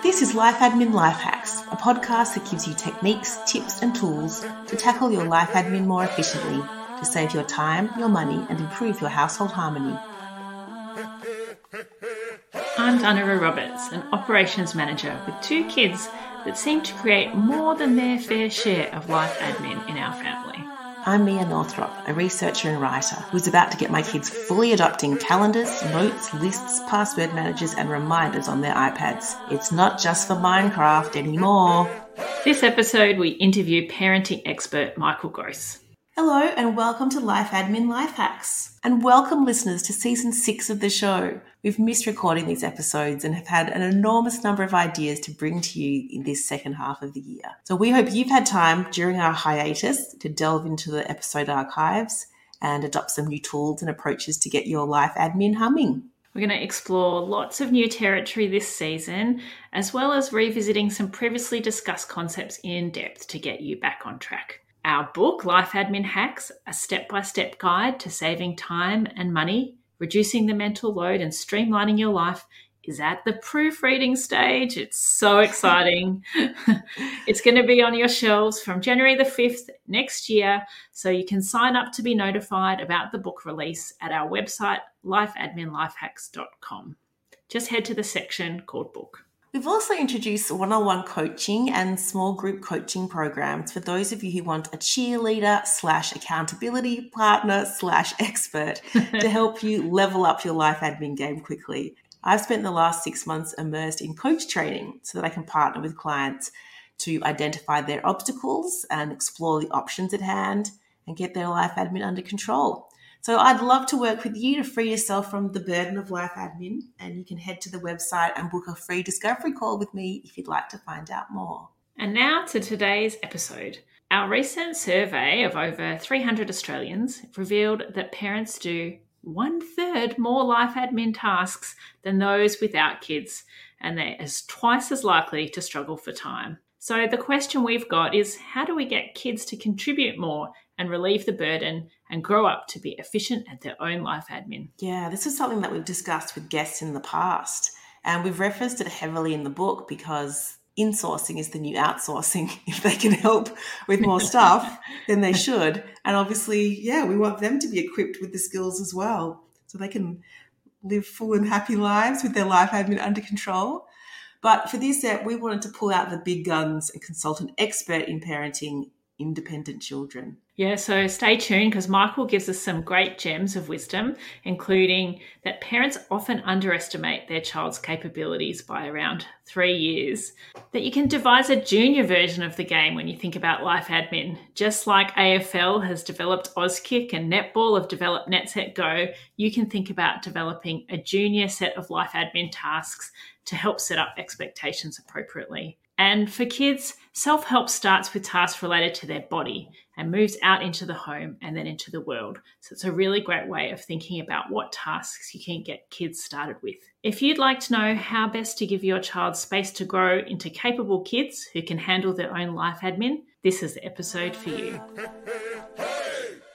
This is Life Admin Life Hacks, a podcast that gives you techniques, tips, and tools to tackle your life admin more efficiently to save your time, your money, and improve your household harmony. I'm Dana Roberts, an operations manager with two kids that seem to create more than their fair share of life admin in our family. I'm Mia Northrop, a researcher and writer who's about to get my kids fully adopting calendars, notes, lists, password managers, and reminders on their iPads. It's not just for Minecraft anymore. This episode, we interview parenting expert Michael Grose. Hello, and welcome to Life Admin Life Hacks. And welcome, listeners, to season six of the show. We've missed recording these episodes and have had an enormous number of ideas to bring to you in this second half of the year. So we hope you've had time during our hiatus to delve into the episode archives and adopt some new tools and approaches to get your life admin humming. We're going to explore lots of new territory this season, as well as revisiting some previously discussed concepts in depth to get you back on track. Our book, Life Admin Hacks, a step by step guide to saving time and money, reducing the mental load, and streamlining your life, is at the proofreading stage. It's so exciting. it's going to be on your shelves from January the 5th next year. So you can sign up to be notified about the book release at our website, lifeadminlifehacks.com. Just head to the section called book. We've also introduced one on one coaching and small group coaching programs for those of you who want a cheerleader slash accountability partner slash expert to help you level up your life admin game quickly. I've spent the last six months immersed in coach training so that I can partner with clients to identify their obstacles and explore the options at hand and get their life admin under control. So I'd love to work with you to free yourself from the burden of life admin. And you can head to the website and book a free discovery call with me if you'd like to find out more. And now to today's episode. Our recent survey of over 300 Australians revealed that parents do one third more life admin tasks than those without kids, and they're as twice as likely to struggle for time. So, the question we've got is how do we get kids to contribute more and relieve the burden and grow up to be efficient at their own life admin. Yeah, this is something that we've discussed with guests in the past. And we've referenced it heavily in the book because insourcing is the new outsourcing. If they can help with more stuff, then they should. And obviously, yeah, we want them to be equipped with the skills as well so they can live full and happy lives with their life admin under control. But for this set, we wanted to pull out the big guns and consult an expert in parenting independent children. Yeah, so stay tuned because Michael gives us some great gems of wisdom, including that parents often underestimate their child's capabilities by around three years. That you can devise a junior version of the game when you think about life admin. Just like AFL has developed Auskick and Netball have developed NetSet Go, you can think about developing a junior set of life admin tasks to help set up expectations appropriately. And for kids, self help starts with tasks related to their body and moves out into the home and then into the world. So it's a really great way of thinking about what tasks you can get kids started with. If you'd like to know how best to give your child space to grow into capable kids who can handle their own life admin, this is the episode for you.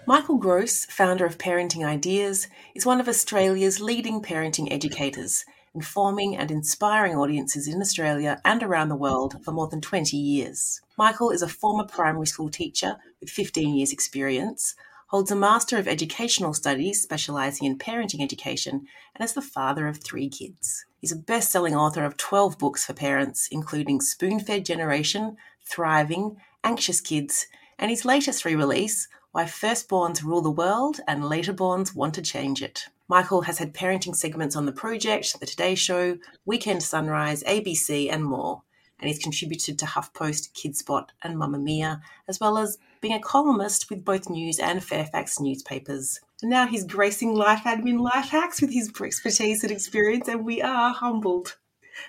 Michael Grose, founder of Parenting Ideas, is one of Australia's leading parenting educators informing and inspiring audiences in Australia and around the world for more than 20 years. Michael is a former primary school teacher with 15 years' experience, holds a Master of Educational Studies specialising in parenting education, and is the father of three kids. He's a best selling author of 12 books for parents, including Spoonfed Generation, Thriving, Anxious Kids, and his latest re release, Why Firstborns Rule the World and Laterborns Want to Change It. Michael has had parenting segments on The Project, The Today Show, Weekend Sunrise, ABC, and more. And he's contributed to HuffPost, Kidspot, and Mamamia, as well as being a columnist with both news and Fairfax newspapers. And now he's gracing life admin life hacks with his expertise and experience, and we are humbled.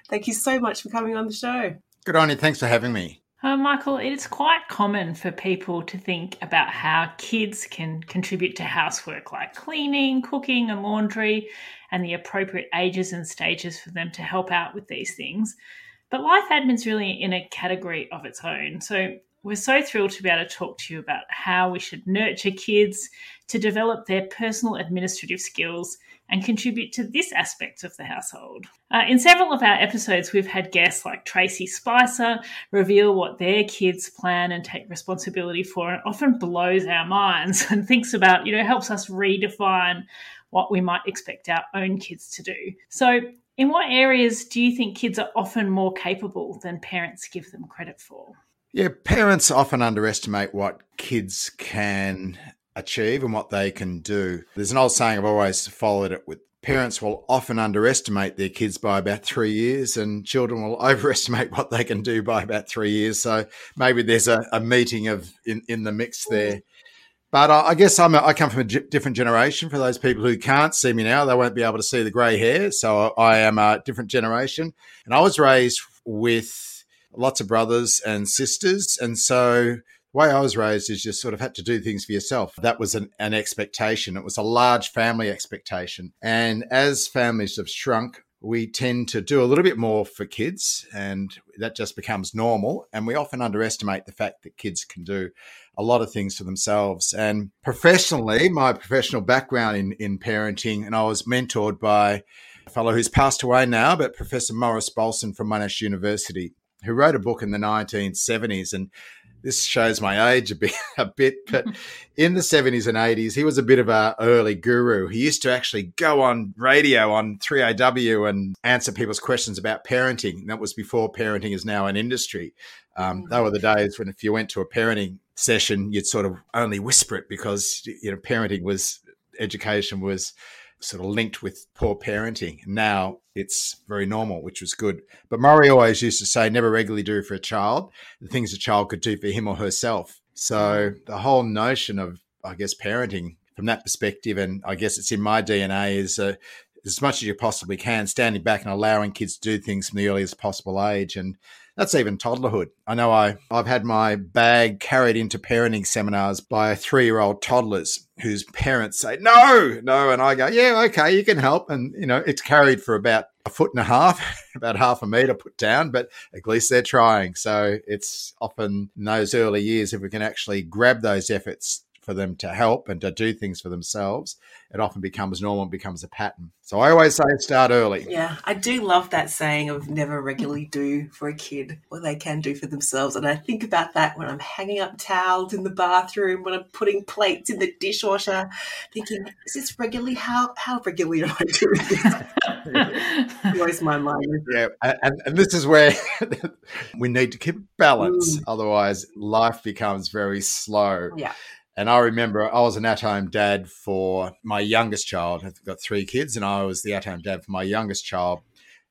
Thank you so much for coming on the show. Good on you. Thanks for having me. Uh, Michael, it's quite common for people to think about how kids can contribute to housework like cleaning, cooking, and laundry, and the appropriate ages and stages for them to help out with these things. But life admin's really in a category of its own. So we're so thrilled to be able to talk to you about how we should nurture kids to develop their personal administrative skills and contribute to this aspect of the household. Uh, in several of our episodes, we've had guests like Tracey Spicer reveal what their kids plan and take responsibility for, and often blows our minds and thinks about, you know, helps us redefine what we might expect our own kids to do. So, in what areas do you think kids are often more capable than parents give them credit for? Yeah, parents often underestimate what kids can achieve and what they can do. There's an old saying I've always followed it with parents will often underestimate their kids by about three years, and children will overestimate what they can do by about three years. So maybe there's a, a meeting of in, in the mix hmm. there. But I, I guess I'm a, I come from a g- different generation. For those people who can't see me now, they won't be able to see the grey hair. So I am a different generation, and I was raised with lots of brothers and sisters, and so way I was raised is just sort of had to do things for yourself. That was an, an expectation. It was a large family expectation. And as families have shrunk, we tend to do a little bit more for kids, and that just becomes normal. And we often underestimate the fact that kids can do a lot of things for themselves. And professionally, my professional background in, in parenting, and I was mentored by a fellow who's passed away now, but Professor Maurice Balson from Monash University, who wrote a book in the 1970s. And this shows my age a bit, a bit, but in the 70s and 80s, he was a bit of a early guru. He used to actually go on radio on 3AW and answer people's questions about parenting. that was before parenting is now an industry. Um, they were the days when if you went to a parenting session, you'd sort of only whisper it because you know parenting was education was sort of linked with poor parenting. Now it's very normal, which was good. But Murray always used to say, never regularly do for a child the things a child could do for him or herself. So the whole notion of, I guess, parenting from that perspective, and I guess it's in my DNA, is uh, as much as you possibly can, standing back and allowing kids to do things from the earliest possible age. And that's even toddlerhood. I know I, I've had my bag carried into parenting seminars by three year old toddlers whose parents say, no, no. And I go, yeah, okay, you can help. And, you know, it's carried for about a foot and a half, about half a meter put down, but at least they're trying. So it's often in those early years, if we can actually grab those efforts for them to help and to do things for themselves, it often becomes normal and becomes a pattern. So I always say start early. Yeah, I do love that saying of never regularly do for a kid what they can do for themselves. And I think about that when I'm hanging up towels in the bathroom, when I'm putting plates in the dishwasher, thinking, is this regularly? How how regularly am I doing this? Blows my mind. Yeah, and, and this is where we need to keep balance. Mm. Otherwise, life becomes very slow. Yeah. And I remember I was an at home dad for my youngest child. I've got three kids, and I was the at home dad for my youngest child.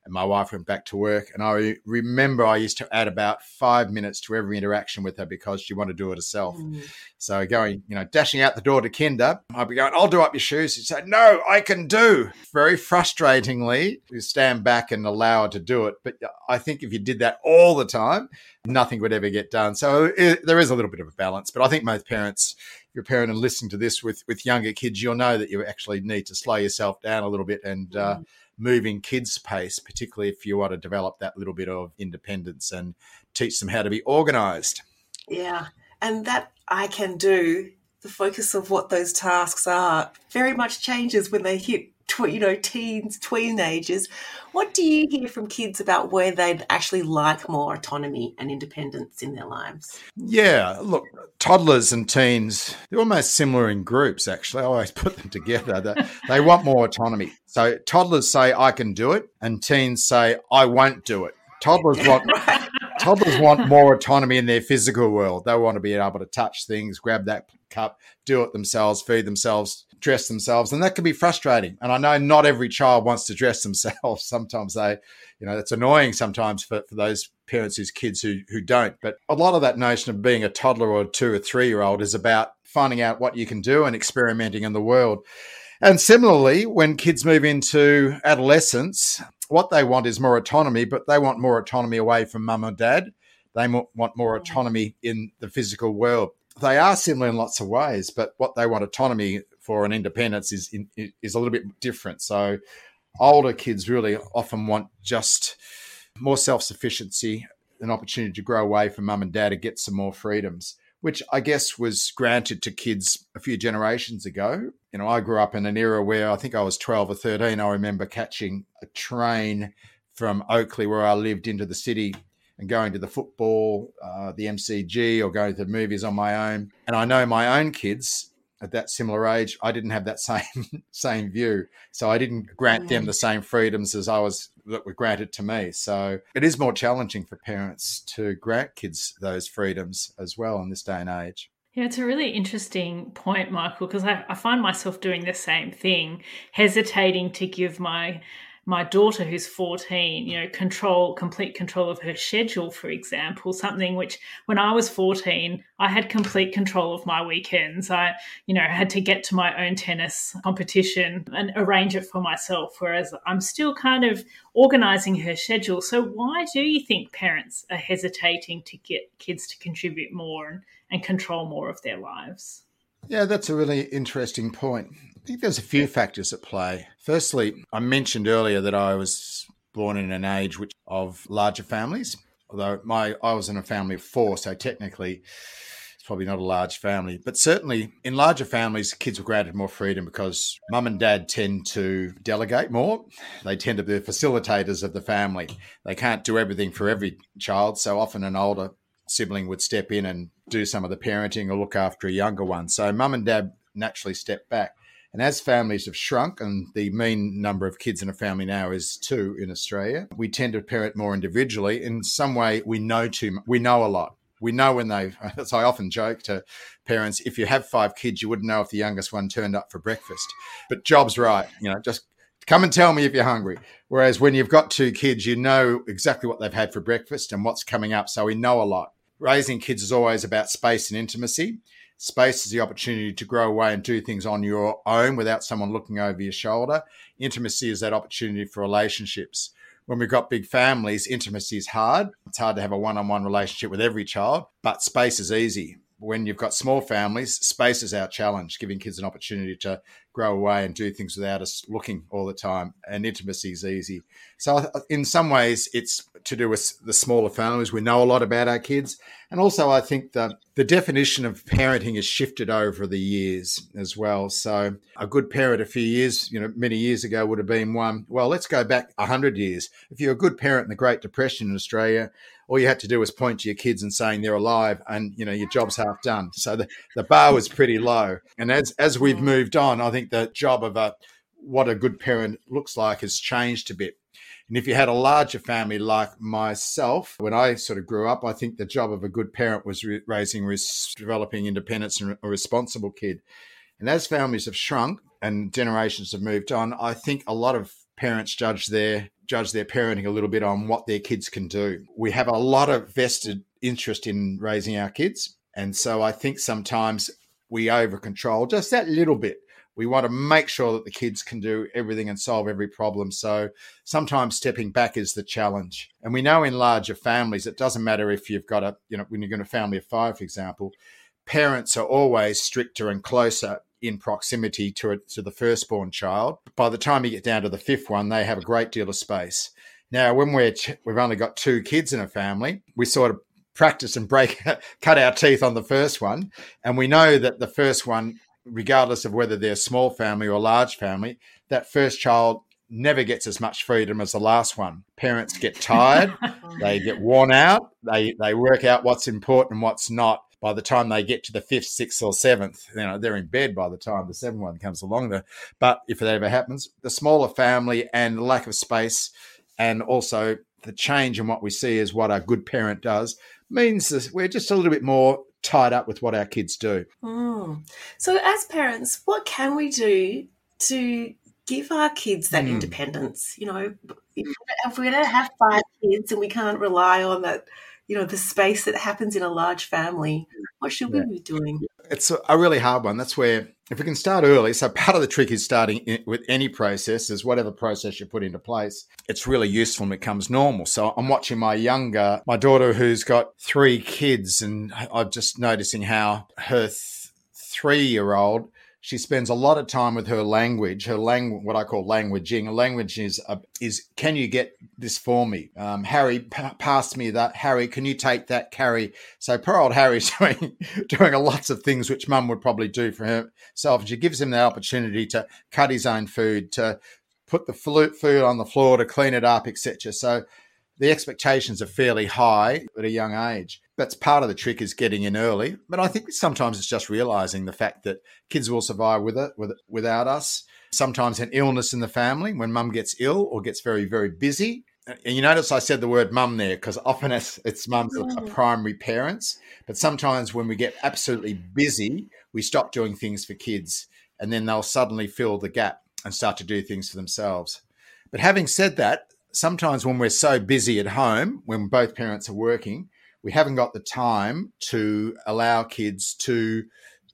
And my wife went back to work. And I remember I used to add about five minutes to every interaction with her because she wanted to do it herself. Mm. So going, you know, dashing out the door to Kinder, I'd be going, I'll do up your shoes. She'd say, No, I can do. Very frustratingly, you stand back and allow her to do it. But I think if you did that all the time, nothing would ever get done. So it, there is a little bit of a balance. But I think most parents, you're a parent and listening to this with with younger kids, you'll know that you actually need to slow yourself down a little bit and uh, mm. move in kids' pace, particularly if you want to develop that little bit of independence and teach them how to be organised. Yeah, and that I can do. The focus of what those tasks are very much changes when they hit tw- you know, teens, teenagers. What do you hear from kids about where they'd actually like more autonomy and independence in their lives? Yeah, look, toddlers and teens, they're almost similar in groups, actually. I always put them together. They, they want more autonomy. So toddlers say, I can do it, and teens say, I won't do it. Toddlers want. Toddlers want more autonomy in their physical world. They want to be able to touch things, grab that cup, do it themselves, feed themselves, dress themselves, and that can be frustrating. And I know not every child wants to dress themselves. Sometimes they, you know, it's annoying sometimes for, for those parents whose kids who who don't. But a lot of that notion of being a toddler or two or three year old is about finding out what you can do and experimenting in the world. And similarly, when kids move into adolescence, what they want is more autonomy, but they want more autonomy away from mum or dad. They want more mm. autonomy in the physical world. They are similar in lots of ways, but what they want autonomy for an independence is is a little bit different. So, older kids really often want just more self sufficiency, an opportunity to grow away from mum and dad to get some more freedoms which I guess was granted to kids a few generations ago. You know, I grew up in an era where I think I was 12 or 13. I remember catching a train from Oakleigh, where I lived, into the city and going to the football, uh, the MCG, or going to the movies on my own. And I know my own kids at that similar age, I didn't have that same same view. So I didn't grant them mm. the same freedoms as I was that were granted to me. So it is more challenging for parents to grant kids those freedoms as well in this day and age. Yeah, it's a really interesting point, Michael, because I, I, find myself doing the same thing, hesitating to give my my daughter who's 14 you know control complete control of her schedule for example something which when i was 14 i had complete control of my weekends. I you know had to get to my own tennis competition and arrange it for myself whereas i'm still kind of organizing her schedule. So why do you think parents are hesitating to get kids to contribute more and, and control more of their lives yeah, that's a really interesting point I think there's a few factors at play. Firstly, I mentioned earlier that I was born in an age which of larger families. Although my I was in a family of four, so technically it's probably not a large family. But certainly in larger families, kids were granted more freedom because mum and dad tend to delegate more. They tend to be facilitators of the family. They can't do everything for every child, so often an older sibling would step in and do some of the parenting or look after a younger one. So mum and dad naturally step back. And as families have shrunk, and the mean number of kids in a family now is two in Australia, we tend to parent more individually. In some way, we know too much. We know a lot. We know when they, as I often joke to parents, if you have five kids, you wouldn't know if the youngest one turned up for breakfast. But job's right. You know, just come and tell me if you're hungry. Whereas when you've got two kids, you know exactly what they've had for breakfast and what's coming up. So we know a lot. Raising kids is always about space and intimacy. Space is the opportunity to grow away and do things on your own without someone looking over your shoulder. Intimacy is that opportunity for relationships. When we've got big families, intimacy is hard. It's hard to have a one on one relationship with every child, but space is easy. When you've got small families, space is our challenge, giving kids an opportunity to grow away and do things without us looking all the time. And intimacy is easy. So, uh, in some ways, it's to do with the smaller families. We know a lot about our kids. And also, I think that the definition of parenting has shifted over the years as well. So, a good parent a few years, you know, many years ago would have been one, well, let's go back 100 years. If you're a good parent in the Great Depression in Australia, all you had to do was point to your kids and saying they're alive and you know your job's half done so the, the bar was pretty low and as as we've moved on i think the job of a what a good parent looks like has changed a bit. And if you had a larger family like myself, when I sort of grew up, I think the job of a good parent was re- raising, developing independence and a responsible kid. And as families have shrunk and generations have moved on, I think a lot of parents judge their judge their parenting a little bit on what their kids can do. We have a lot of vested interest in raising our kids, and so I think sometimes we over control just that little bit we want to make sure that the kids can do everything and solve every problem. So sometimes stepping back is the challenge. And we know in larger families, it doesn't matter if you've got a, you know, when you're going to family of five, for example, parents are always stricter and closer in proximity to, a, to the firstborn child. By the time you get down to the fifth one, they have a great deal of space. Now, when we're we've only got two kids in a family, we sort of practice and break cut our teeth on the first one, and we know that the first one regardless of whether they're a small family or a large family, that first child never gets as much freedom as the last one. Parents get tired, they get worn out, they they work out what's important and what's not. By the time they get to the fifth, sixth, or seventh, you know they're in bed by the time the seventh one comes along. There, but if that ever happens, the smaller family and lack of space, and also the change in what we see as what a good parent does means that we're just a little bit more tied up with what our kids do. Mm. So, as parents, what can we do to give our kids that mm. independence? You know, if, we don't have five kids and we can't rely on that, you know, the space that happens in a large family, what should yeah. we be doing? It's a, really hard one. That's where if we can start early, so part of the trick is starting in, with any process, is whatever process you put into place, it's really useful and becomes normal. So I'm watching my younger, my daughter who's got three kids, and I'm just noticing how her th- three year old she spends a lot of time with her language, her language, what I call languaging. Language is uh, is can you get this for me? Um, Harry p- passed me that. Harry, can you take that? Carrie. So poor old Harry's doing doing lots of things which Mum would probably do for herself. She gives him the opportunity to cut his own food, to put the food on the floor, to clean it up, etc. So the expectations are fairly high at a young age. That's part of the trick is getting in early. But I think sometimes it's just realizing the fact that kids will survive with it, with, without us. Sometimes an illness in the family when mum gets ill or gets very, very busy. And you notice I said the word mum there because often it's, it's mums that are mm. primary parents. But sometimes when we get absolutely busy, we stop doing things for kids and then they'll suddenly fill the gap and start to do things for themselves. But having said that, sometimes when we're so busy at home, when both parents are working, we haven't got the time to allow kids to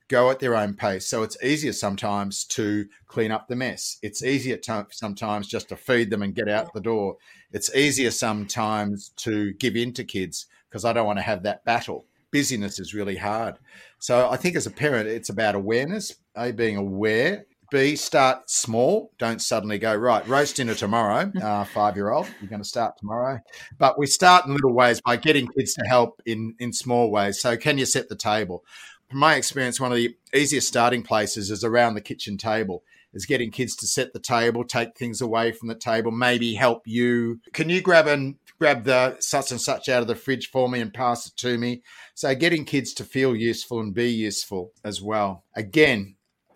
go at their own pace. So it's easier sometimes to clean up the mess. It's easier to, sometimes just to feed them and get out the door. It's easier sometimes to give in to kids because I don't want to have that battle. Busyness is really hard. So I think as a parent, it's about awareness, A, being aware B, start small. Don't suddenly go, right, roast dinner tomorrow, uh, five year old. You're going to start tomorrow. But we start in little ways by getting kids to help in, in small ways. So, can you set the table? From my experience, one of the easiest starting places is around the kitchen table, is getting kids to set the table, take things away from the table, maybe help you. Can you grab and grab the such and such out of the fridge for me and pass it to me? So, getting kids to feel useful and be useful as well. Again,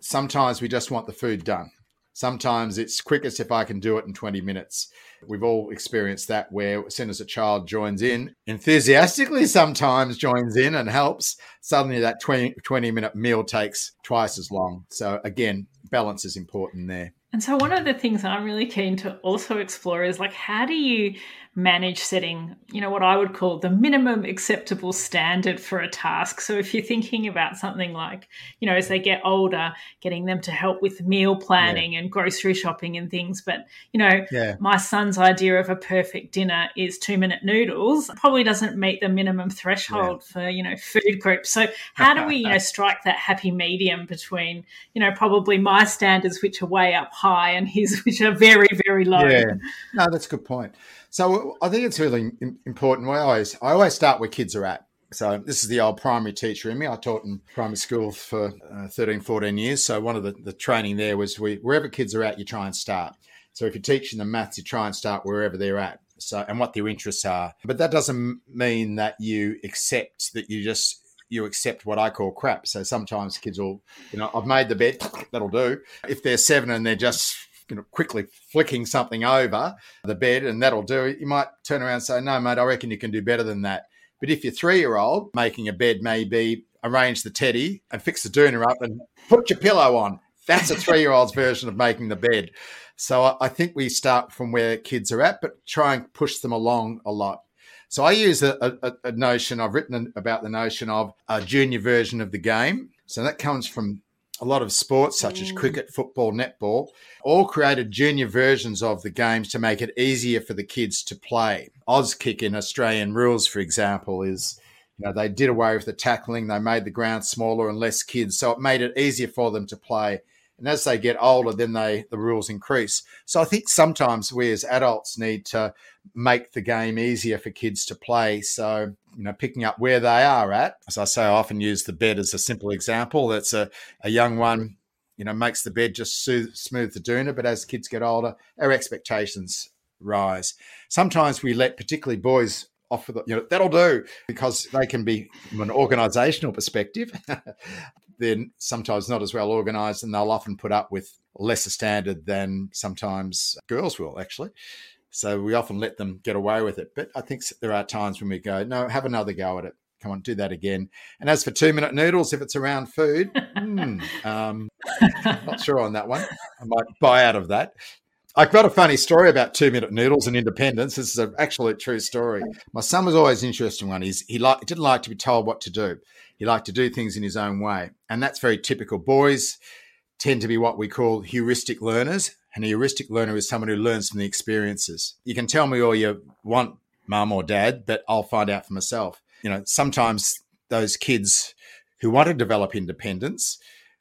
sometimes we just want the food done. Sometimes it's quickest if I can do it in 20 minutes. We've all experienced that where as soon as a child joins in, enthusiastically sometimes joins in and helps, suddenly that 20, 20 minute meal takes twice as long. So again, balance is important there. And so, one of the things I'm really keen to also explore is like, how do you manage setting, you know, what I would call the minimum acceptable standard for a task? So, if you're thinking about something like, you know, as they get older, getting them to help with meal planning yeah. and grocery shopping and things. But, you know, yeah. my son's idea of a perfect dinner is two minute noodles, probably doesn't meet the minimum threshold yeah. for, you know, food groups. So, how do we, you know, strike that happy medium between, you know, probably my standards, which are way up high and his which are very very low. Yeah, no, that's a good point. So I think it's really important. I always I always start where kids are at. So this is the old primary teacher in me. I taught in primary school for uh, 13, 14 years. So one of the, the training there was we, wherever kids are at, you try and start. So if you're teaching them maths, you try and start wherever they're at. So and what their interests are. But that doesn't mean that you accept that you just you accept what I call crap. So sometimes kids will, you know, I've made the bed, that'll do. If they're seven and they're just you know, quickly flicking something over the bed and that'll do, it. you might turn around and say, no, mate, I reckon you can do better than that. But if your three year old making a bed maybe arrange the teddy and fix the doona up and put your pillow on, that's a three year old's version of making the bed. So I think we start from where kids are at, but try and push them along a lot. So I use a, a, a notion, I've written about the notion of a junior version of the game. So that comes from a lot of sports such as mm. cricket, football, netball, all created junior versions of the games to make it easier for the kids to play. Auskick in Australian rules, for example, is you know they did away with the tackling, they made the ground smaller and less kids, so it made it easier for them to play. And as they get older, then they the rules increase. So I think sometimes we as adults need to make the game easier for kids to play. So you know, picking up where they are at. As I say, I often use the bed as a simple example. That's a, a young one, you know, makes the bed just soothe, smooth the doona. But as kids get older, our expectations rise. Sometimes we let particularly boys offer the, you know, that'll do because they can be from an organizational perspective. then sometimes not as well organized and they'll often put up with lesser standard than sometimes girls will actually. So we often let them get away with it. But I think there are times when we go, no, have another go at it. Come on, do that again. And as for two minute noodles, if it's around food, hmm, um, not sure on that one. I might buy out of that. I've got a funny story about two minute noodles and independence. This is an absolute true story. My son was always an interesting one. He's, he like, didn't like to be told what to do. He liked to do things in his own way. And that's very typical. Boys tend to be what we call heuristic learners. And a heuristic learner is someone who learns from the experiences. You can tell me all you want, mum or dad, but I'll find out for myself. You know, sometimes those kids who want to develop independence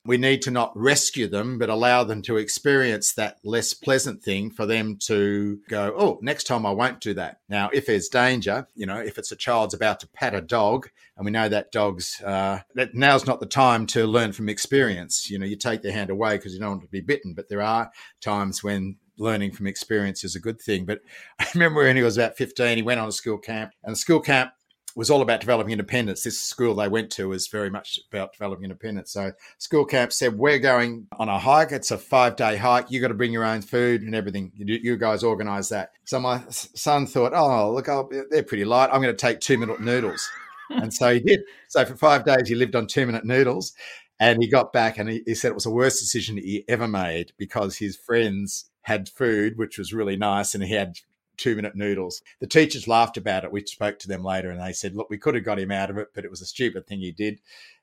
we need to not rescue them, but allow them to experience that less pleasant thing for them to go, oh, next time I won't do that. Now, if there's danger, you know, if it's a child's about to pat a dog, and we know that dog's, uh, that now's not the time to learn from experience. You know, you take their hand away because you don't want to be bitten, but there are times when learning from experience is a good thing. But I remember when he was about 15, he went on a school camp, and the school camp was all about developing independence. This school they went to was very much about developing independence. So school camp said, "We're going on a hike. It's a five day hike. You got to bring your own food and everything. You, you guys organise that." So my son thought, "Oh, look, I'll, they're pretty light. I'm going to take two minute noodles," and so he did. So for five days, he lived on two minute noodles. And he got back and he, he said it was the worst decision he ever made because his friends had food, which was really nice, and he had two minute noodles. The teachers laughed about it. We spoke to them later and they said, look, we could have got him out of it, but it was a stupid thing he did.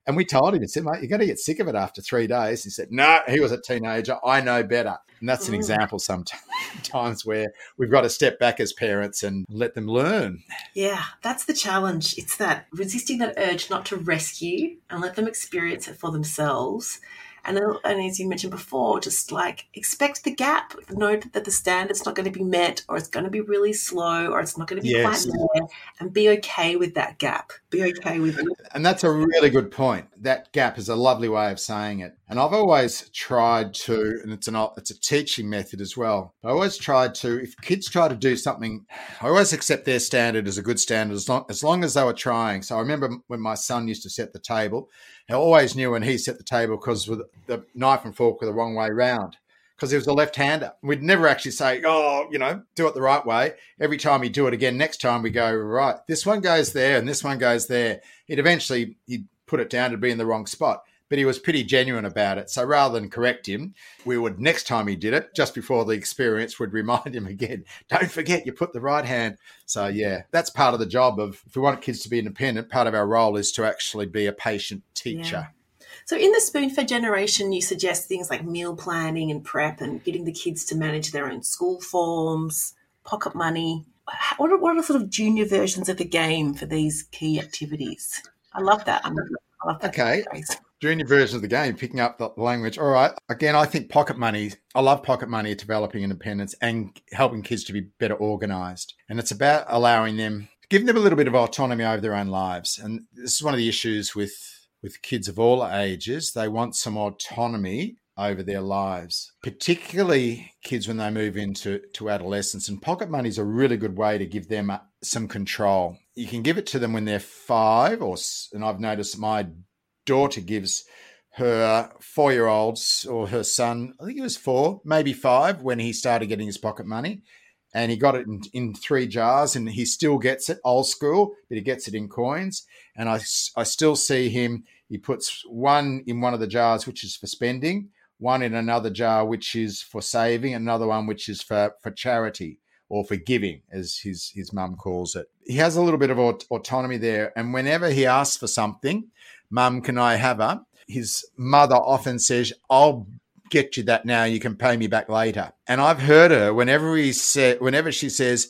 And we told him, he said, mate, you're going to get sick of it after three days. He said, no, he was a teenager. I know better. And that's an mm. example sometimes where we've got to step back as parents and let them learn. Yeah, that's the challenge. It's that resisting that urge not to rescue and let them experience it for themselves and, uh, and as you mentioned before, just like expect the gap. Know that the standard's not going to be met, or it's going to be really slow, or it's not going to be yes. quite there, and be okay with that gap. Be okay with it. And that's a really good point. That gap is a lovely way of saying it. And I've always tried to, and it's an it's a teaching method as well. I always tried to, if kids try to do something, I always accept their standard as a good standard as long as long as they were trying. So I remember when my son used to set the table, I always knew when he set the table because with the knife and fork were the wrong way round because he was a left-hander. We'd never actually say, "Oh, you know, do it the right way." Every time he'd do it again, next time we go, "Right, this one goes there and this one goes there." He'd eventually he'd put it down to be in the wrong spot but he was pretty genuine about it. So rather than correct him, we would next time he did it, just before the experience, would remind him again, don't forget you put the right hand. So yeah, that's part of the job of if we want kids to be independent, part of our role is to actually be a patient teacher. Yeah. So in the spoon-fed generation, you suggest things like meal planning and prep and getting the kids to manage their own school forms, pocket money. What are, what are sort of junior versions of the game for these key activities? I love that. I love that okay. Phrase junior version of the game, picking up the language. All right. Again, I think pocket money, I love pocket money developing independence and helping kids to be better organized. And it's about allowing them, giving them a little bit of autonomy over their own lives. And this is one of the issues with, with kids of all ages. They want some autonomy over their lives, particularly kids when they move into to adolescence. And pocket money is a really good way to give them uh, some control. You can give it to them when they're five, or and I've noticed my daughter gives her four year olds or her son, I think he was four, maybe five, when he started getting his pocket money. And he got it in, in three jars and he still gets it old school, but he gets it in coins. And I, I still see him, he puts one in one of the jars, which is for spending, one in another jar, which is for saving, another one, which is for, for charity or for giving, as his, his mum calls it. He has a little bit of aut- autonomy there. And whenever he asks for something, Mum, can I have her? His mother often says, I'll get you that now. You can pay me back later. And I've heard her whenever he said, whenever she says,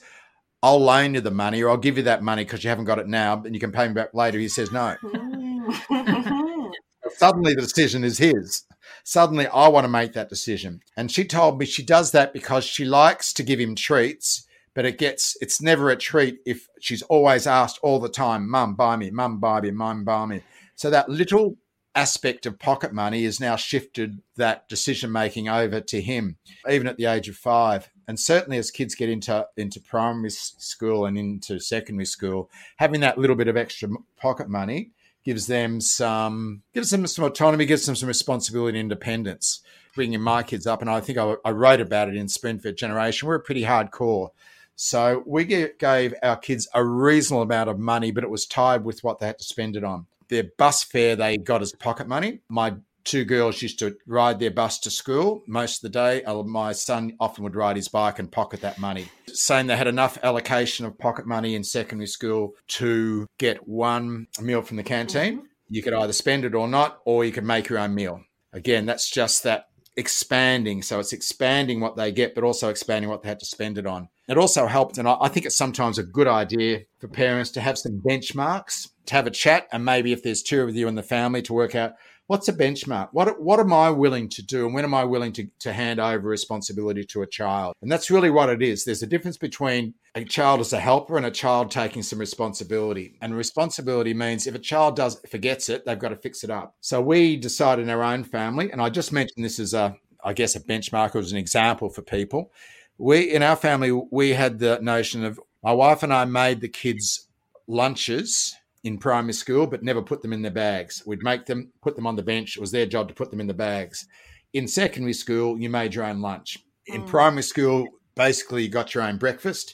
I'll loan you the money or I'll give you that money because you haven't got it now and you can pay me back later. He says no. Mm. Suddenly the decision is his. Suddenly I want to make that decision. And she told me she does that because she likes to give him treats, but it gets it's never a treat if she's always asked all the time, Mum, buy me, Mum, buy me, Mum, buy me. So that little aspect of pocket money has now shifted that decision making over to him, even at the age of five. And certainly as kids get into into primary school and into secondary school, having that little bit of extra pocket money gives them some gives them some autonomy, gives them some responsibility and independence. Bringing my kids up, and I think I, I wrote about it in Spoonfed Generation. We're pretty hardcore. So we gave our kids a reasonable amount of money, but it was tied with what they had to spend it on their bus fare they got as pocket money. My two girls used to ride their bus to school most of the day. Uh, my son often would ride his bike and pocket that money, saying they had enough allocation of pocket money in secondary school to get one meal from the canteen. Mm-hmm. You could either spend it or not, or you could make your own meal. Again, that's just that expanding. So it's expanding what they get, but also expanding what they had to spend it on. It also helped, and I think it's sometimes a good idea for parents to have some benchmarks, to have a chat, and maybe if there's two of you in the family, to work out what's a benchmark? What what am I willing to do, and when am I willing to to hand over responsibility to a child? And that's really what it is. There's a difference between a child as a helper and a child taking some responsibility. And responsibility means if a child does forgets it, they've got to fix it up. So we decided in our own family, and I just mentioned this as a I guess a benchmark or as an example for people. We in our family we had the notion of my wife and I made the kids lunches in primary school, but never put them in their bags. We'd make them put them on the bench. It was their job to put them in the bags. In secondary school, you made your own lunch. In mm. primary school, basically, you got your own breakfast.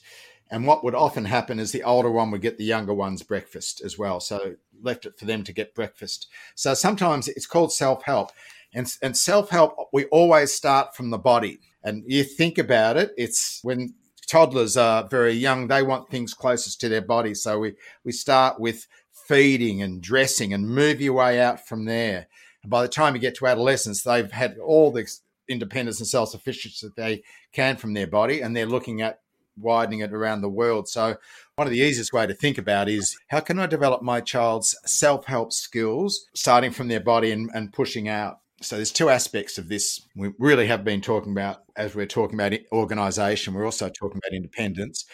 And what would often happen is the older one would get the younger one's breakfast as well. So left it for them to get breakfast. So sometimes it's called self help. And, and self help, we always start from the body. And you think about it, it's when toddlers are very young, they want things closest to their body. So we, we start with feeding and dressing and move your way out from there. And by the time you get to adolescence, they've had all the independence and self sufficiency that they can from their body, and they're looking at widening it around the world. So, one of the easiest way to think about is how can I develop my child's self help skills, starting from their body and, and pushing out. So there's two aspects of this we really have been talking about as we're talking about organisation. We're also talking about independence.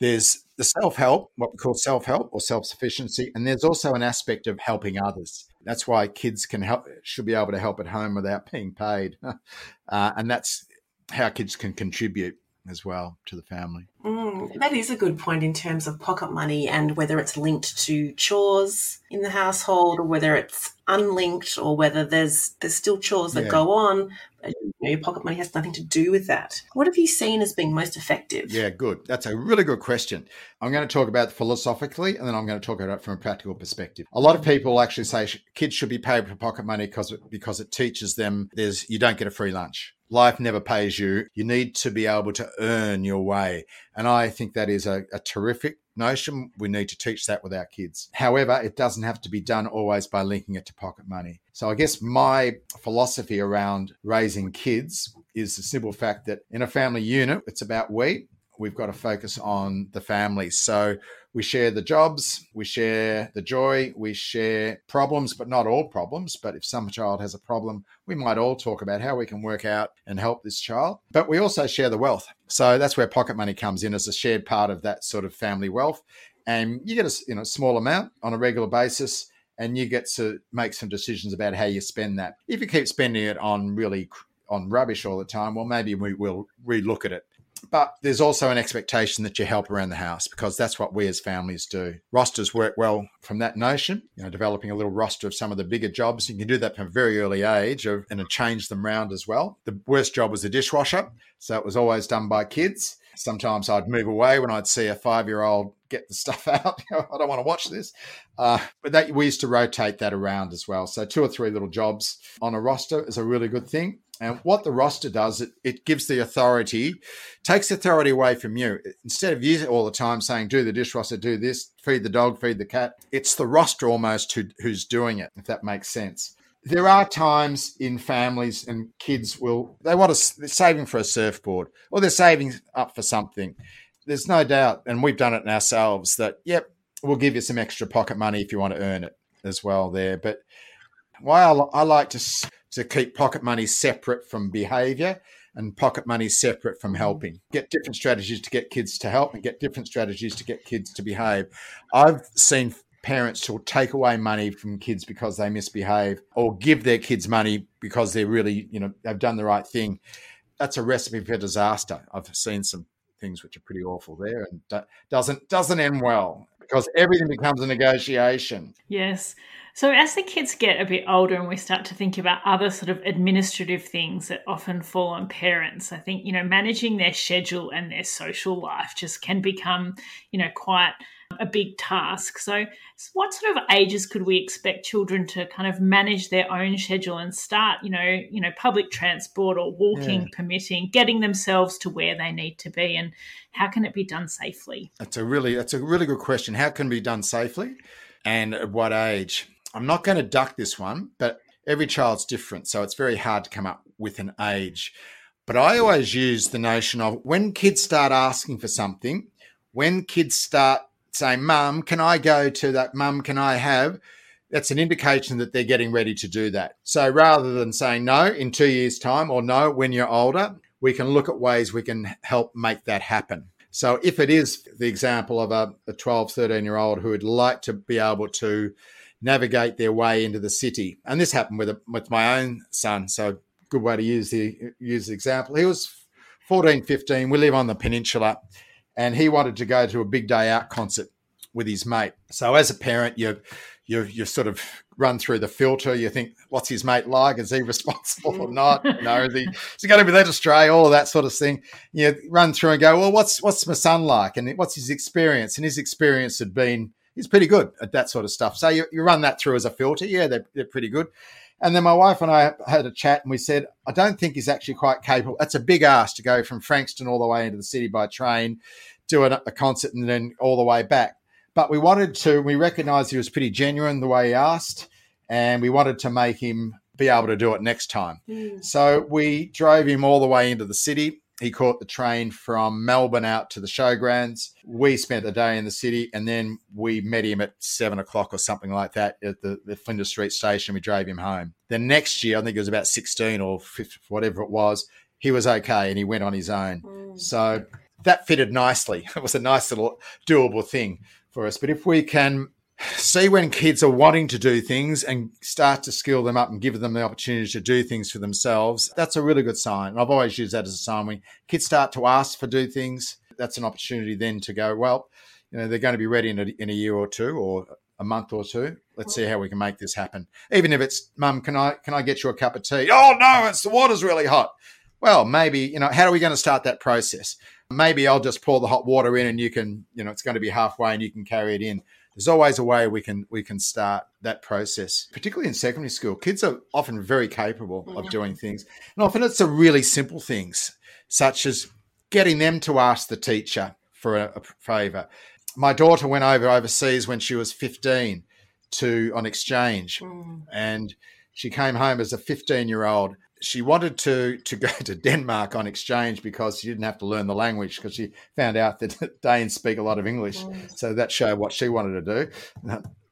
There's the self help, what we call self help or self sufficiency, and there's also an aspect of helping others. That's why kids can help, should be able to help at home without being paid, uh, and that's how kids can contribute as well to the family. Mm, that is a good point in terms of pocket money and whether it's linked to chores in the household or whether it's unlinked or whether there's there's still chores that yeah. go on. You know, your pocket money has nothing to do with that. What have you seen as being most effective? Yeah, good. That's a really good question. I'm going to talk about philosophically and then I'm going to talk about it from a practical perspective. A lot of people actually say kids should be paid for pocket money because because it teaches them there's you don't get a free lunch life never pays you. You need to be able to earn your way. And I think that is a, a, terrific notion. We need to teach that with our kids. However, it doesn't have to be done always by linking it to pocket money. So I guess my philosophy around raising kids is the simple fact that in a family unit, it's about we. We've got to focus on the family. So we share the jobs, we share the joy, we share problems, but not all problems. But if some child has a problem, we might all talk about how we can work out and help this child. But we also share the wealth. So that's where pocket money comes in as a shared part of that sort of family wealth. And you get a you know, small amount on a regular basis and you get to make some decisions about how you spend that. If you keep spending it on really on rubbish all the time, well, maybe we will relook at it. But there's also an expectation that you help around the house because that's what we as families do. Rosters work well from that notion, you know, developing a little roster of some of the bigger jobs. You can do that from a very early age of, and change them round as well. The worst job was the dishwasher. So it was always done by kids. Sometimes I'd move away when I'd see a five year old get the stuff out. I don't want to watch this. Uh, but that, we used to rotate that around as well. So two or three little jobs on a roster is a really good thing. And what the roster does, it, it gives the authority, takes authority away from you. Instead of you all the time saying, do the dishwasher, do this, feed the dog, feed the cat, it's the roster almost who, who's doing it, if that makes sense. There are times in families and kids will, they want to, they're saving for a surfboard or they're saving up for something. There's no doubt, and we've done it ourselves, that, yep, we'll give you some extra pocket money if you want to earn it as well there. But why I, I like to to keep pocket money separate from behavior and pocket money separate from helping. Get different strategies to get kids to help and get different strategies to get kids to behave. I've seen parents will take away money from kids because they misbehave or give their kids money because they're really, you know, they've done the right thing. That's a recipe for disaster. I've seen some things which are pretty awful there and doesn't doesn't end well because everything becomes a negotiation. Yes. So, as the kids get a bit older and we start to think about other sort of administrative things that often fall on parents, I think, you know, managing their schedule and their social life just can become, you know, quite a big task. So, what sort of ages could we expect children to kind of manage their own schedule and start, you know, you know, public transport or walking yeah. permitting, getting themselves to where they need to be, and how can it be done safely? That's a really that's a really good question. How can it be done safely, and at what age? I'm not going to duck this one, but every child's different, so it's very hard to come up with an age. But I always use the notion of when kids start asking for something, when kids start saying, Mum, can I go to that? Mum, can I have? That's an indication that they're getting ready to do that. So rather than saying no in two years' time or no when you're older, we can look at ways we can help make that happen. So if it is the example of a, a 12, 13 year old who would like to be able to navigate their way into the city, and this happened with, a, with my own son, so good way to use the use the example. He was 14, 15. We live on the peninsula and he wanted to go to a big day out concert with his mate. So as a parent, you you you sort of run through the filter. You think, what's his mate like? Is he responsible or not? no, is he, is he going to be led astray? All of that sort of thing. You run through and go, well, what's what's my son like, and what's his experience? And his experience had been he's pretty good at that sort of stuff. So you, you run that through as a filter. Yeah, they're, they're pretty good. And then my wife and I had a chat and we said, I don't think he's actually quite capable. It's a big ask to go from Frankston all the way into the city by train, do a, a concert and then all the way back. But we wanted to, we recognized he was pretty genuine the way he asked, and we wanted to make him be able to do it next time. Mm. So we drove him all the way into the city he caught the train from Melbourne out to the showgrounds. We spent the day in the city and then we met him at seven o'clock or something like that at the, the Flinders Street station. We drove him home. The next year, I think it was about 16 or 15, whatever it was, he was okay and he went on his own. Mm. So that fitted nicely. It was a nice little doable thing for us. But if we can see when kids are wanting to do things and start to skill them up and give them the opportunity to do things for themselves, that's a really good sign. And I've always used that as a sign when kids start to ask for do things, that's an opportunity then to go, well, you know, they're going to be ready in a, in a year or two or a month or two. Let's see how we can make this happen. Even if it's, Mum, can I can I get you a cup of tea? Oh no, it's the water's really hot. Well, maybe you know how are we going to start that process? Maybe I'll just pour the hot water in, and you can, you know, it's going to be halfway, and you can carry it in there's always a way we can we can start that process particularly in secondary school kids are often very capable of mm-hmm. doing things and often it's the really simple things such as getting them to ask the teacher for a, a favor my daughter went over overseas when she was 15 to on exchange mm. and she came home as a 15 year old she wanted to to go to Denmark on exchange because she didn't have to learn the language because she found out that Danes speak a lot of English. So that showed what she wanted to do,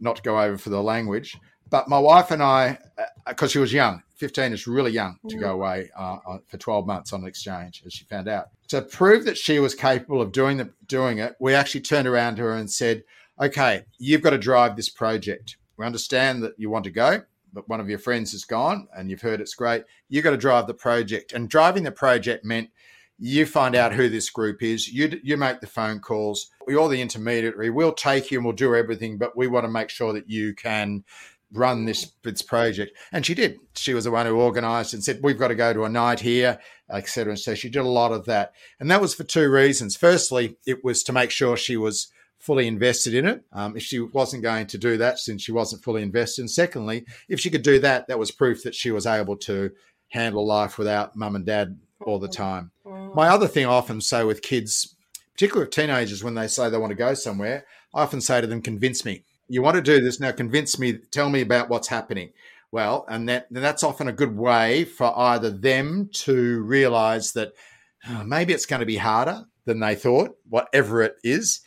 not to go over for the language. But my wife and I, because uh, she was young, 15 is really young to go away uh, for 12 months on exchange, as she found out. To prove that she was capable of doing the, doing it, we actually turned around to her and said, "Okay, you've got to drive this project. We understand that you want to go but one of your friends has gone and you've heard it's great, you've got to drive the project. And driving the project meant you find out who this group is, you, you make the phone calls, you're the intermediary, we'll take you and we'll do everything, but we want to make sure that you can run this this project. And she did. She was the one who organised and said, "We've got to go to a night here, etc." And so she did a lot of that, and that was for two reasons. Firstly, it was to make sure she was fully invested in it. Um, if she wasn't going to do that, since she wasn't fully invested, and secondly, if she could do that, that was proof that she was able to handle life without mum and dad all the time. My other thing I often say with kids, particularly with teenagers, when they say they want to go somewhere, I often say to them, "Convince me. You want to do this now? Convince me. Tell me about what's happening." Well, and that that's often a good way for either them to realize that oh, maybe it's going to be harder than they thought, whatever it is,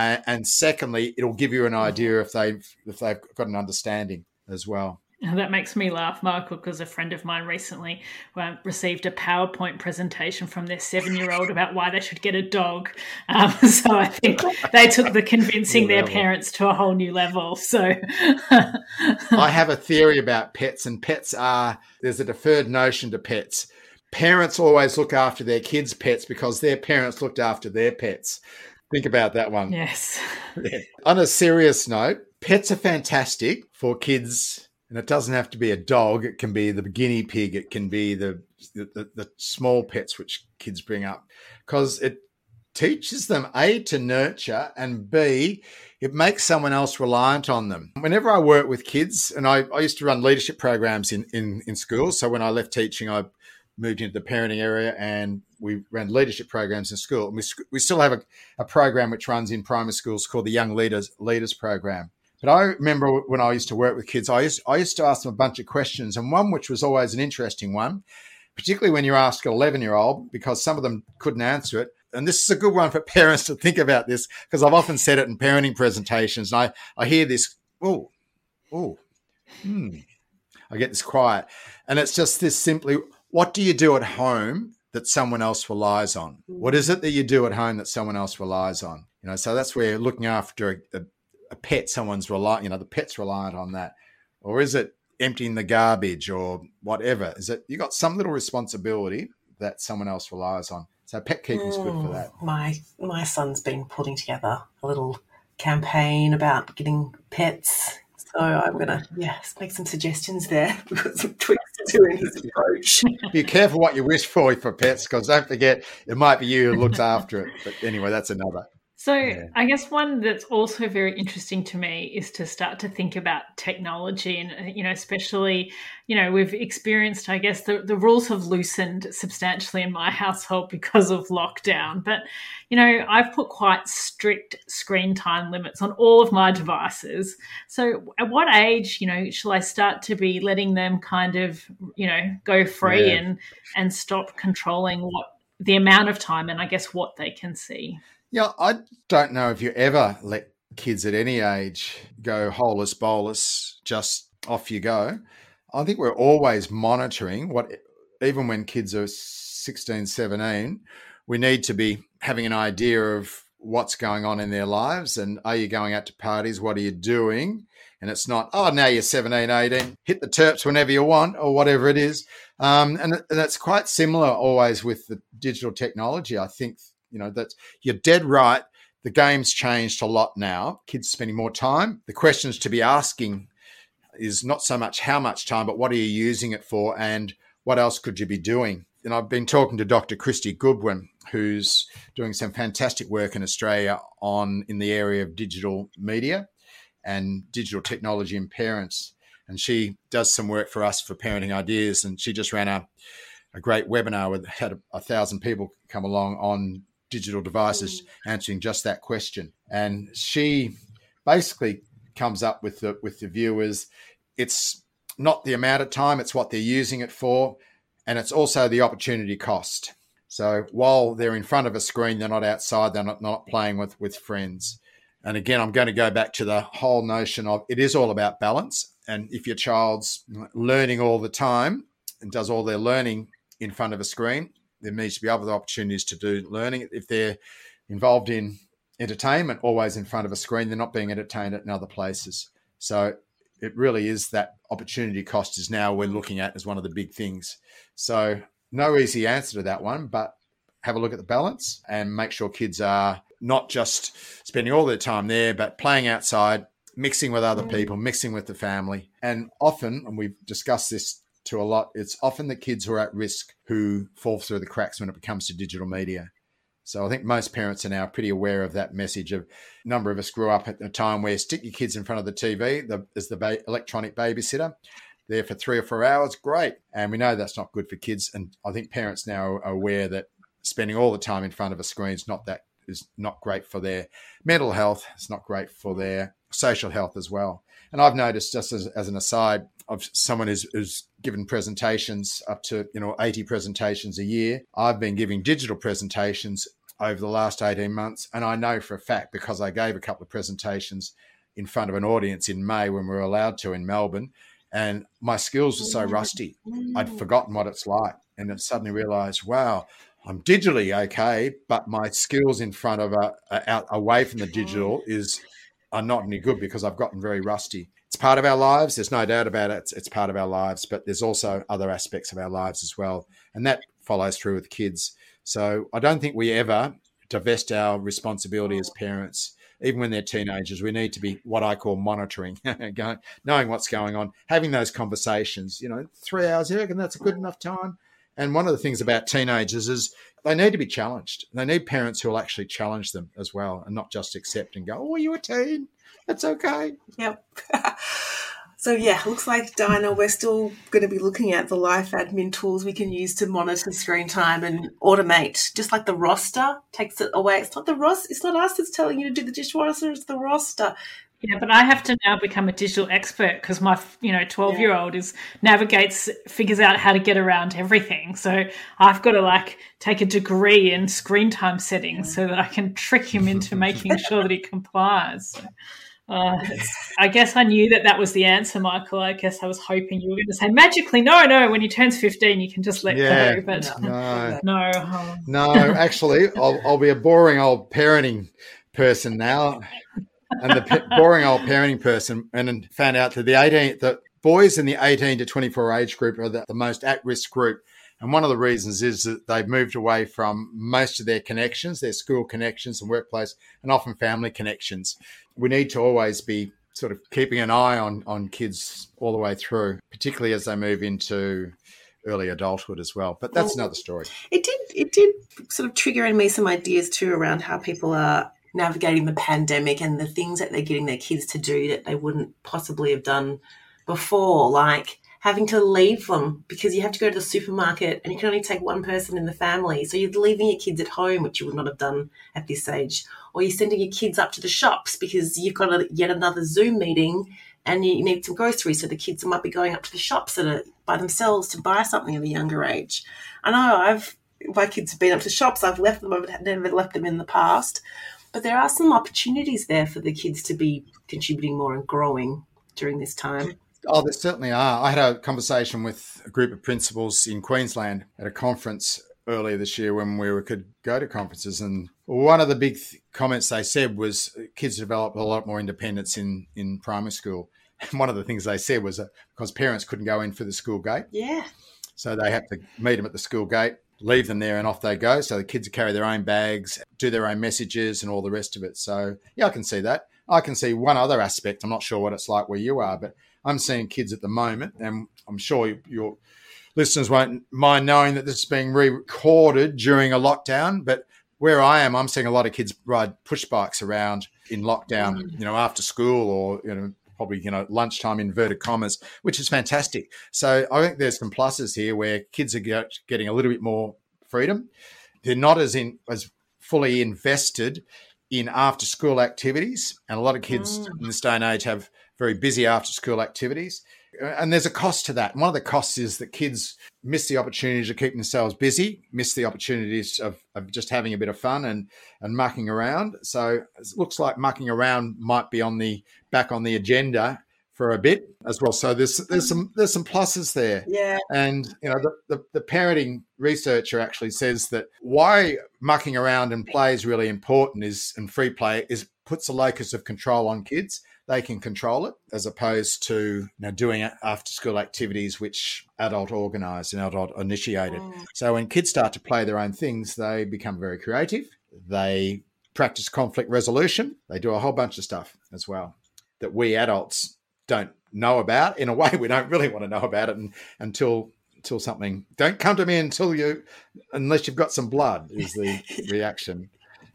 uh, and secondly, it'll give you an idea if they've if they've got an understanding as well. That makes me laugh, Michael, because a friend of mine recently uh, received a PowerPoint presentation from their seven year old about why they should get a dog. Um, so I think they took the convincing their parents to a whole new level. So I have a theory about pets, and pets are there's a deferred notion to pets. Parents always look after their kids' pets because their parents looked after their pets. Think about that one. Yes. On a serious note, pets are fantastic for kids, and it doesn't have to be a dog. It can be the guinea pig. It can be the the, the small pets which kids bring up, because it teaches them A, to nurture, and B, it makes someone else reliant on them. Whenever I work with kids, and I, I used to run leadership programs in, in, in schools. So when I left teaching, I moved into the parenting area and we ran leadership programs in school. And we, we still have a, a program which runs in primary schools called the Young Leaders Leaders Program. But I remember when I used to work with kids, I used, I used to ask them a bunch of questions, and one which was always an interesting one, particularly when you ask an 11 year old, because some of them couldn't answer it. And this is a good one for parents to think about this, because I've often said it in parenting presentations, and I, I hear this, oh, oh, hmm. I get this quiet. And it's just this simply, what do you do at home that someone else relies on? What is it that you do at home that someone else relies on? You know, so that's where looking after a, a, a pet, someone's reliant, you know, the pet's reliant on that. Or is it emptying the garbage or whatever? Is it you got some little responsibility that someone else relies on? So pet keeping's mm, good for that. My my son's been putting together a little campaign about getting pets. So I'm gonna yes make some suggestions there. We've got some tweaks to in his approach. Be careful what you wish for for pets, because don't forget it might be you who looks after it. But anyway, that's another. So, yeah. I guess one that's also very interesting to me is to start to think about technology, and uh, you know, especially, you know, we've experienced, I guess, the, the rules have loosened substantially in my household because of lockdown. But, you know, I've put quite strict screen time limits on all of my devices. So, at what age, you know, shall I start to be letting them kind of, you know, go free yeah. and and stop controlling what the amount of time and I guess what they can see? Yeah, I don't know if you ever let kids at any age go holus bolus, just off you go. I think we're always monitoring what, even when kids are 16, 17, we need to be having an idea of what's going on in their lives and are you going out to parties? What are you doing? And it's not, oh, now you're 17, 18, hit the terps whenever you want or whatever it is. Um, and, and that's quite similar always with the digital technology. I think you know that you're dead right. The game's changed a lot now. Kids spending more time. The questions to be asking is not so much how much time, but what are you using it for, and what else could you be doing? And I've been talking to Dr. Kristy Goodwin, who's doing some fantastic work in Australia on in the area of digital media and digital technology and parents. And she does some work for us for parenting ideas. And she just ran a, a great webinar with had a, a thousand people come along on digital devices mm. answering just that question. And she basically comes up with the with the viewers it's not the amount of time, it's what they're using it for, and it's also the opportunity cost. So while they're in front of a screen, they're not outside, they're not, not playing with, with friends. And again, I'm going to go back to the whole notion of it is all about balance. And if your child's learning all the time and does all their learning in front of a screen, there needs to be other opportunities to do learning. If they're involved in entertainment, always in front of a screen, they're not being entertained in other places. So it really is that opportunity cost is now we're looking at as one of the big things. So no easy answer to that one, but have a look at the balance and make sure kids are not just spending all their time there, but playing outside, mixing with other people, mixing with the family. And often, and we've discussed this to a lot, it's often the kids who are at risk who fall through the cracks when it comes to digital media. So I think most parents are now pretty aware of that message. Of a number of us grew up at a time where stick your kids in front of the TV the, as the ba- electronic babysitter, there for three or four hours, great. And we know that's not good for kids. And I think parents now are aware that spending all the time in front of a screen is not that is not great for their mental health. It's not great for their social health as well. And I've noticed, just as, as an aside, of someone who's, who's given presentations up to you know 80 presentations a year. I've been giving digital presentations over the last 18 months, and I know for a fact because I gave a couple of presentations in front of an audience in May when we were allowed to in Melbourne, and my skills were so rusty, I'd mm. forgotten what it's like, and I suddenly realised, wow. I'm digitally okay, but my skills in front of a, a out away from the digital is are not any good because I've gotten very rusty it's part of our lives. There's no doubt about it. It's, it's, part of our lives, but there's also other aspects of our lives as well. And that follows through with kids. So I don't think we ever divest our responsibility as parents, even when they're teenagers. We need to be what I call monitoring, knowing what's going on, having those conversations. You know, three hours, you reckon that's a good enough time? And one of the things about teenagers is they need to be challenged. They need parents who will actually challenge them as well and not just accept and go, oh, you're a teen. That's okay. Yep. So yeah, looks like Dinah, we're still going to be looking at the life admin tools we can use to monitor screen time and automate. Just like the roster takes it away. It's not the roster. It's not us that's telling you to do the dishwasher. It's the roster. Yeah, but I have to now become a digital expert because my, you know, twelve-year-old is navigates, figures out how to get around everything. So I've got to like take a degree in screen time settings so that I can trick him into making sure that he complies. So. Uh, I guess I knew that that was the answer, Michael. I guess I was hoping you were going to say magically, no, no. When he turns fifteen, you can just let yeah, go. But no, no, oh. no. Actually, I'll, I'll, be a boring old parenting person now, and the p- boring old parenting person, and found out that the eighteen, the boys in the eighteen to twenty four age group are the, the most at risk group. And one of the reasons is that they've moved away from most of their connections, their school connections and workplace, and often family connections we need to always be sort of keeping an eye on on kids all the way through, particularly as they move into early adulthood as well. But that's well, another story. It did it did sort of trigger in me some ideas too around how people are navigating the pandemic and the things that they're getting their kids to do that they wouldn't possibly have done before, like having to leave them because you have to go to the supermarket and you can only take one person in the family. So you're leaving your kids at home, which you would not have done at this age. Or you're sending your kids up to the shops because you've got a, yet another Zoom meeting and you need some groceries. So the kids might be going up to the shops are by themselves to buy something at a younger age. I know I've, my kids have been up to shops. I've left them. I've never left them in the past. But there are some opportunities there for the kids to be contributing more and growing during this time. Oh, there certainly are. I had a conversation with a group of principals in Queensland at a conference earlier this year when we could go to conferences, and one of the big th- comments they said was kids develop a lot more independence in in primary school. And one of the things they said was that because parents couldn't go in for the school gate, yeah, so they had to meet them at the school gate, leave them there, and off they go. So the kids carry their own bags, do their own messages, and all the rest of it. So yeah, I can see that. I can see one other aspect. I'm not sure what it's like where you are, but I'm seeing kids at the moment, and I'm sure your listeners won't mind knowing that this is being re-recorded during a lockdown. But where I am, I'm seeing a lot of kids ride push bikes around in lockdown, mm. you know, after school or you know probably you know lunchtime inverted commas, which is fantastic. So I think there's some pluses here where kids are get, getting a little bit more freedom. They're not as in as fully invested in after school activities, and a lot of kids mm. in this day and age have very busy after school activities. And there's a cost to that. And one of the costs is that kids miss the opportunity to keep themselves busy, miss the opportunities of, of just having a bit of fun and, and mucking around. So it looks like mucking around might be on the back on the agenda for a bit as well. So there's there's some there's some pluses there. Yeah. And you know the, the, the parenting researcher actually says that why mucking around and play is really important is and free play is puts a locus of control on kids they can control it as opposed to you know, doing after school activities which adult organized and adult initiated. Mm. So when kids start to play their own things, they become very creative. They practice conflict resolution. They do a whole bunch of stuff as well that we adults don't know about. In a way, we don't really want to know about it and, until until something. Don't come to me until you, unless you've got some blood. Is the reaction.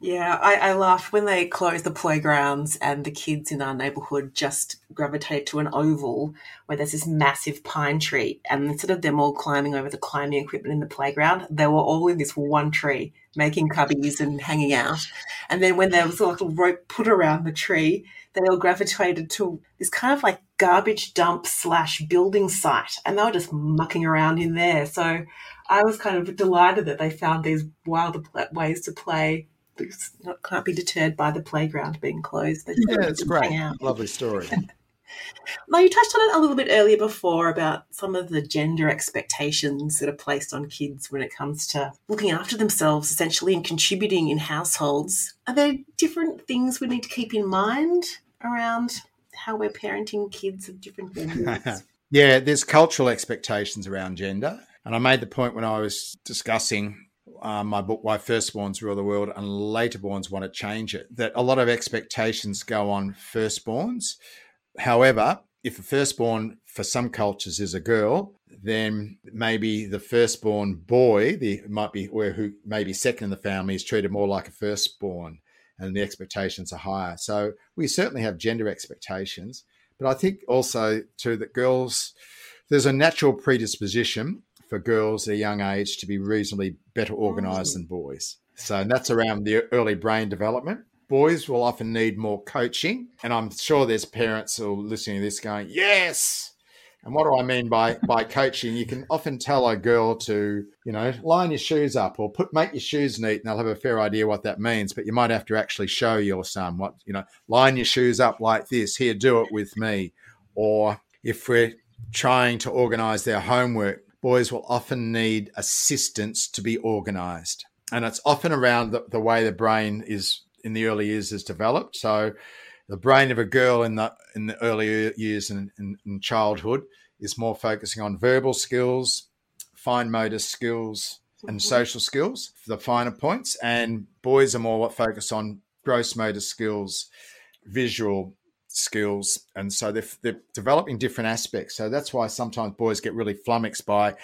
Yeah, I, I laughed when they closed the playgrounds and the kids in our neighborhood just gravitated to an oval where there's this massive pine tree. And instead of them all climbing over the climbing equipment in the playground, they were all in this one tree making cubbies and hanging out. And then when there was a little rope put around the tree, they all gravitated to this kind of like garbage dump slash building site. And they were just mucking around in there. So I was kind of delighted that they found these wild ways to play not, can't be deterred by the playground being closed. They yeah, it's great. Lovely story. now, you touched on it a little bit earlier before about some of the gender expectations that are placed on kids when it comes to looking after themselves, essentially, and contributing in households. Are there different things we need to keep in mind around how we're parenting kids of different genders? yeah, there's cultural expectations around gender. And I made the point when I was discussing um, my book, Why Firstborns Rule the World, and Laterborns Want to Change It, that a lot of expectations go on firstborns. However, if a firstborn for some cultures is a girl, then maybe the firstborn boy, the might be where who maybe second in the family, is treated more like a firstborn, and the expectations are higher. So we certainly have gender expectations, but I think also too that girls, there's a natural predisposition for girls at a young age to be reasonably better organised mm. than boys. So that's around the early brain development. Boys will often need more coaching, and I'm sure there's parents who are listening to this going, "Yes." And what do I mean by by coaching? You can often tell a girl to, you know, line your shoes up or put make your shoes neat, and they'll have a fair idea what that means. But you might have to actually show your son what, you know, line your shoes up like this. Here, do it with me. Or if we're trying to organize their homework, boys will often need assistance to be organized. And it's often around the, the way the brain is in the early years is developed. So the brain of a girl in the in the earlier years in, in, in childhood is more focusing on verbal skills, fine motor skills, and social skills, the finer points. And boys are more focused on gross motor skills, visual skills. And so they're, they're developing different aspects. So that's why sometimes boys get really flummoxed by,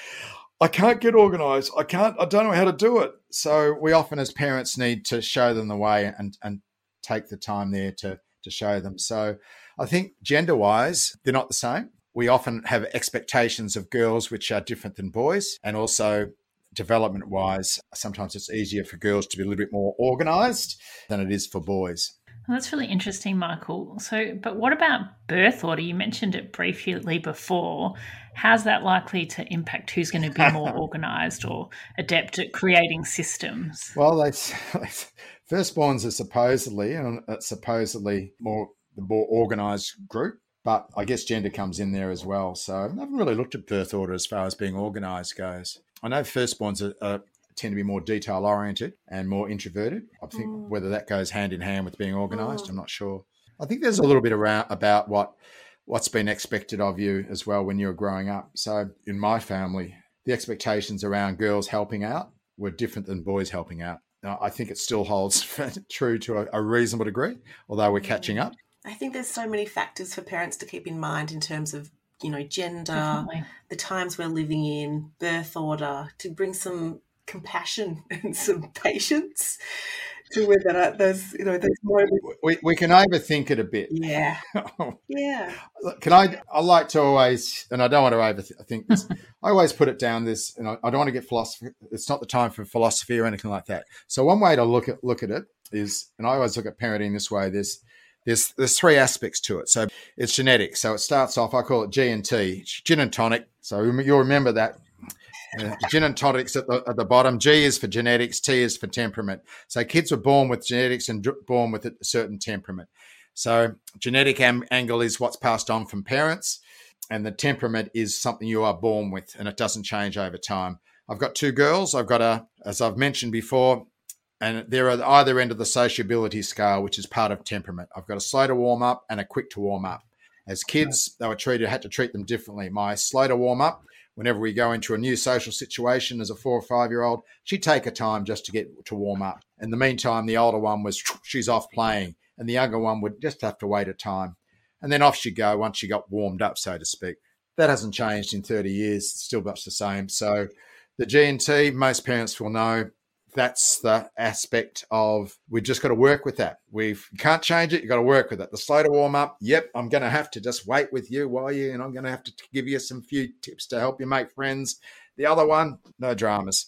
I can't get organized. I can't, I don't know how to do it. So we often, as parents, need to show them the way and, and take the time there to to show them. So I think gender wise, they're not the same. We often have expectations of girls which are different than boys, and also development wise, sometimes it's easier for girls to be a little bit more organized than it is for boys. Well, that's really interesting, Michael. So, but what about birth order? You mentioned it briefly before. How's that likely to impact who's going to be more organized or adept at creating systems? Well, they, Firstborns are supposedly, and it's supposedly more the more organised group, but I guess gender comes in there as well. So I haven't really looked at birth order as far as being organised goes. I know firstborns are, are tend to be more detail oriented and more introverted. I think mm. whether that goes hand in hand with being organised, mm. I'm not sure. I think there's a little bit around about what what's been expected of you as well when you were growing up. So in my family, the expectations around girls helping out were different than boys helping out. I think it still holds true to a, a reasonable degree, although we're catching up. I think there's so many factors for parents to keep in mind in terms of you know gender, Definitely. the times we're living in, birth order, to bring some compassion and some patience to where that there's you know there's more. We, we can overthink it a bit. Yeah. yeah. Can I? I like to always, and I don't want to overthink this. I always put it down this, and I, I don't want to get philosophy. It's not the time for philosophy or anything like that. So one way to look at look at it is, and I always look at parenting this way. There's there's there's three aspects to it. So it's genetic. So it starts off. I call it G and T, gin and tonic. So you'll remember that gin and tonics at the, at the bottom. G is for genetics, T is for temperament. So kids are born with genetics and born with a certain temperament. So genetic am- angle is what's passed on from parents, and the temperament is something you are born with, and it doesn't change over time. I've got two girls. I've got a, as I've mentioned before, and they're at either end of the sociability scale, which is part of temperament. I've got a slow to warm up and a quick to warm up. As kids, they were treated, had to treat them differently. My slow to warm up whenever we go into a new social situation as a four or five year old, she'd take her time just to get to warm up. In the meantime, the older one was she's off playing, and the younger one would just have to wait a time. And then off she'd go once she got warmed up, so to speak. That hasn't changed in 30 years, it's still much the same. So the G&T, most parents will know that's the aspect of we've just got to work with that. We can't change it. You've got to work with it. The slow to warm up. Yep, I'm going to have to just wait with you while you, and I'm going to have to give you some few tips to help you make friends. The other one, no dramas.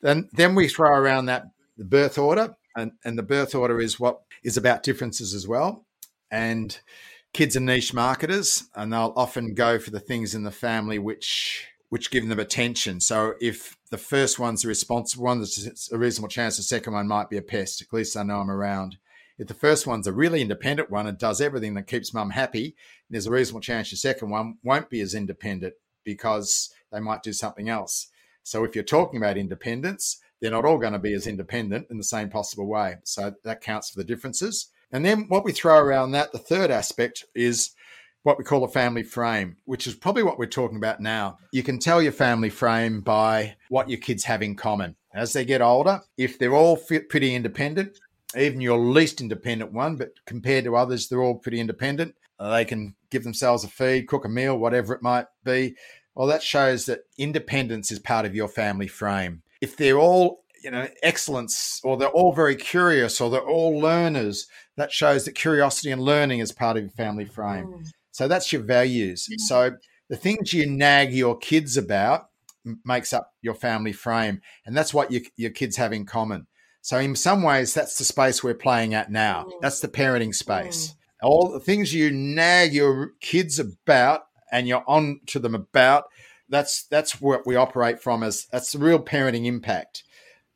Then, then we throw around that the birth order, and and the birth order is what is about differences as well. And kids are niche marketers, and they'll often go for the things in the family which which give them attention. So if the first one's the responsible one, there's a reasonable chance the second one might be a pest. At least I know I'm around. If the first one's a really independent one and does everything that keeps mum happy, there's a reasonable chance the second one won't be as independent because they might do something else. So if you're talking about independence, they're not all going to be as independent in the same possible way. So that counts for the differences. And then what we throw around that, the third aspect is what we call a family frame, which is probably what we're talking about now. You can tell your family frame by what your kids have in common. As they get older, if they're all pretty independent, even your least independent one, but compared to others, they're all pretty independent. they can give themselves a feed, cook a meal, whatever it might be. Well, that shows that independence is part of your family frame. If they're all, you know, excellence or they're all very curious or they're all learners, that shows that curiosity and learning is part of your family frame. Mm. So that's your values. Mm. So the things you nag your kids about makes up your family frame. And that's what you, your kids have in common. So in some ways, that's the space we're playing at now. Mm. That's the parenting space. Mm. All the things you nag your kids about and you're on to them about, that's that's what we operate from as that's the real parenting impact.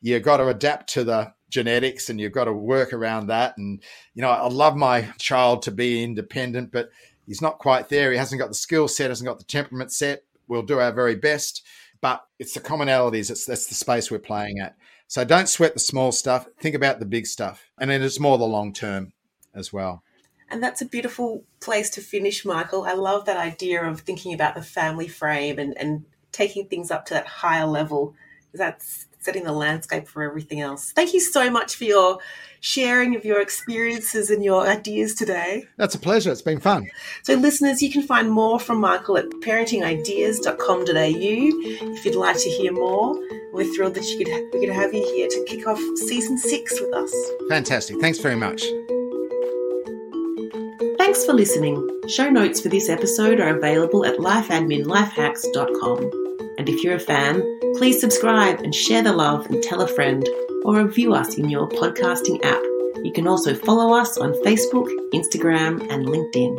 You've got to adapt to the genetics and you've got to work around that. And, you know, I love my child to be independent, but he's not quite there. He hasn't got the skill set, hasn't got the temperament set. We'll do our very best, but it's the commonalities. It's that's the space we're playing at. So don't sweat the small stuff. Think about the big stuff, and then it's more the long term as well. And that's a beautiful place to finish, Michael. I love that idea of thinking about the family frame and, and taking things up to that higher level. That's setting the landscape for everything else. Thank you so much for your sharing of your experiences and your ideas today. That's a pleasure. It's been fun. So, listeners, you can find more from Michael at parentingideas.com.au. If you'd like to hear more, we're thrilled that you could, we could have you here to kick off season six with us. Fantastic. Thanks very much. Thanks for listening. Show notes for this episode are available at lifeadminlifehacks.com. And if you're a fan, please subscribe and share the love and tell a friend or review us in your podcasting app. You can also follow us on Facebook, Instagram, and LinkedIn.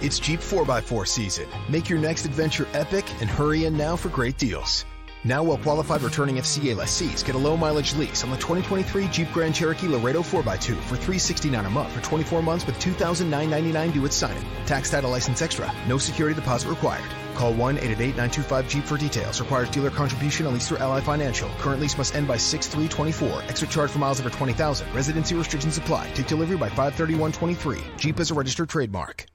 It's Jeep 4x4 season. Make your next adventure epic and hurry in now for great deals. Now, well qualified returning FCA lessees get a low mileage lease on the 2023 Jeep Grand Cherokee Laredo 4x2 for 369 a month for 24 months with $2,999 due at signing. Tax title license extra. No security deposit required. Call 1 888 925 Jeep for details. Requires dealer contribution at least through Ally Financial. Current lease must end by 6 324. Extra charge for miles over 20,000. Residency restrictions apply. Take delivery by 531.23. Jeep is a registered trademark.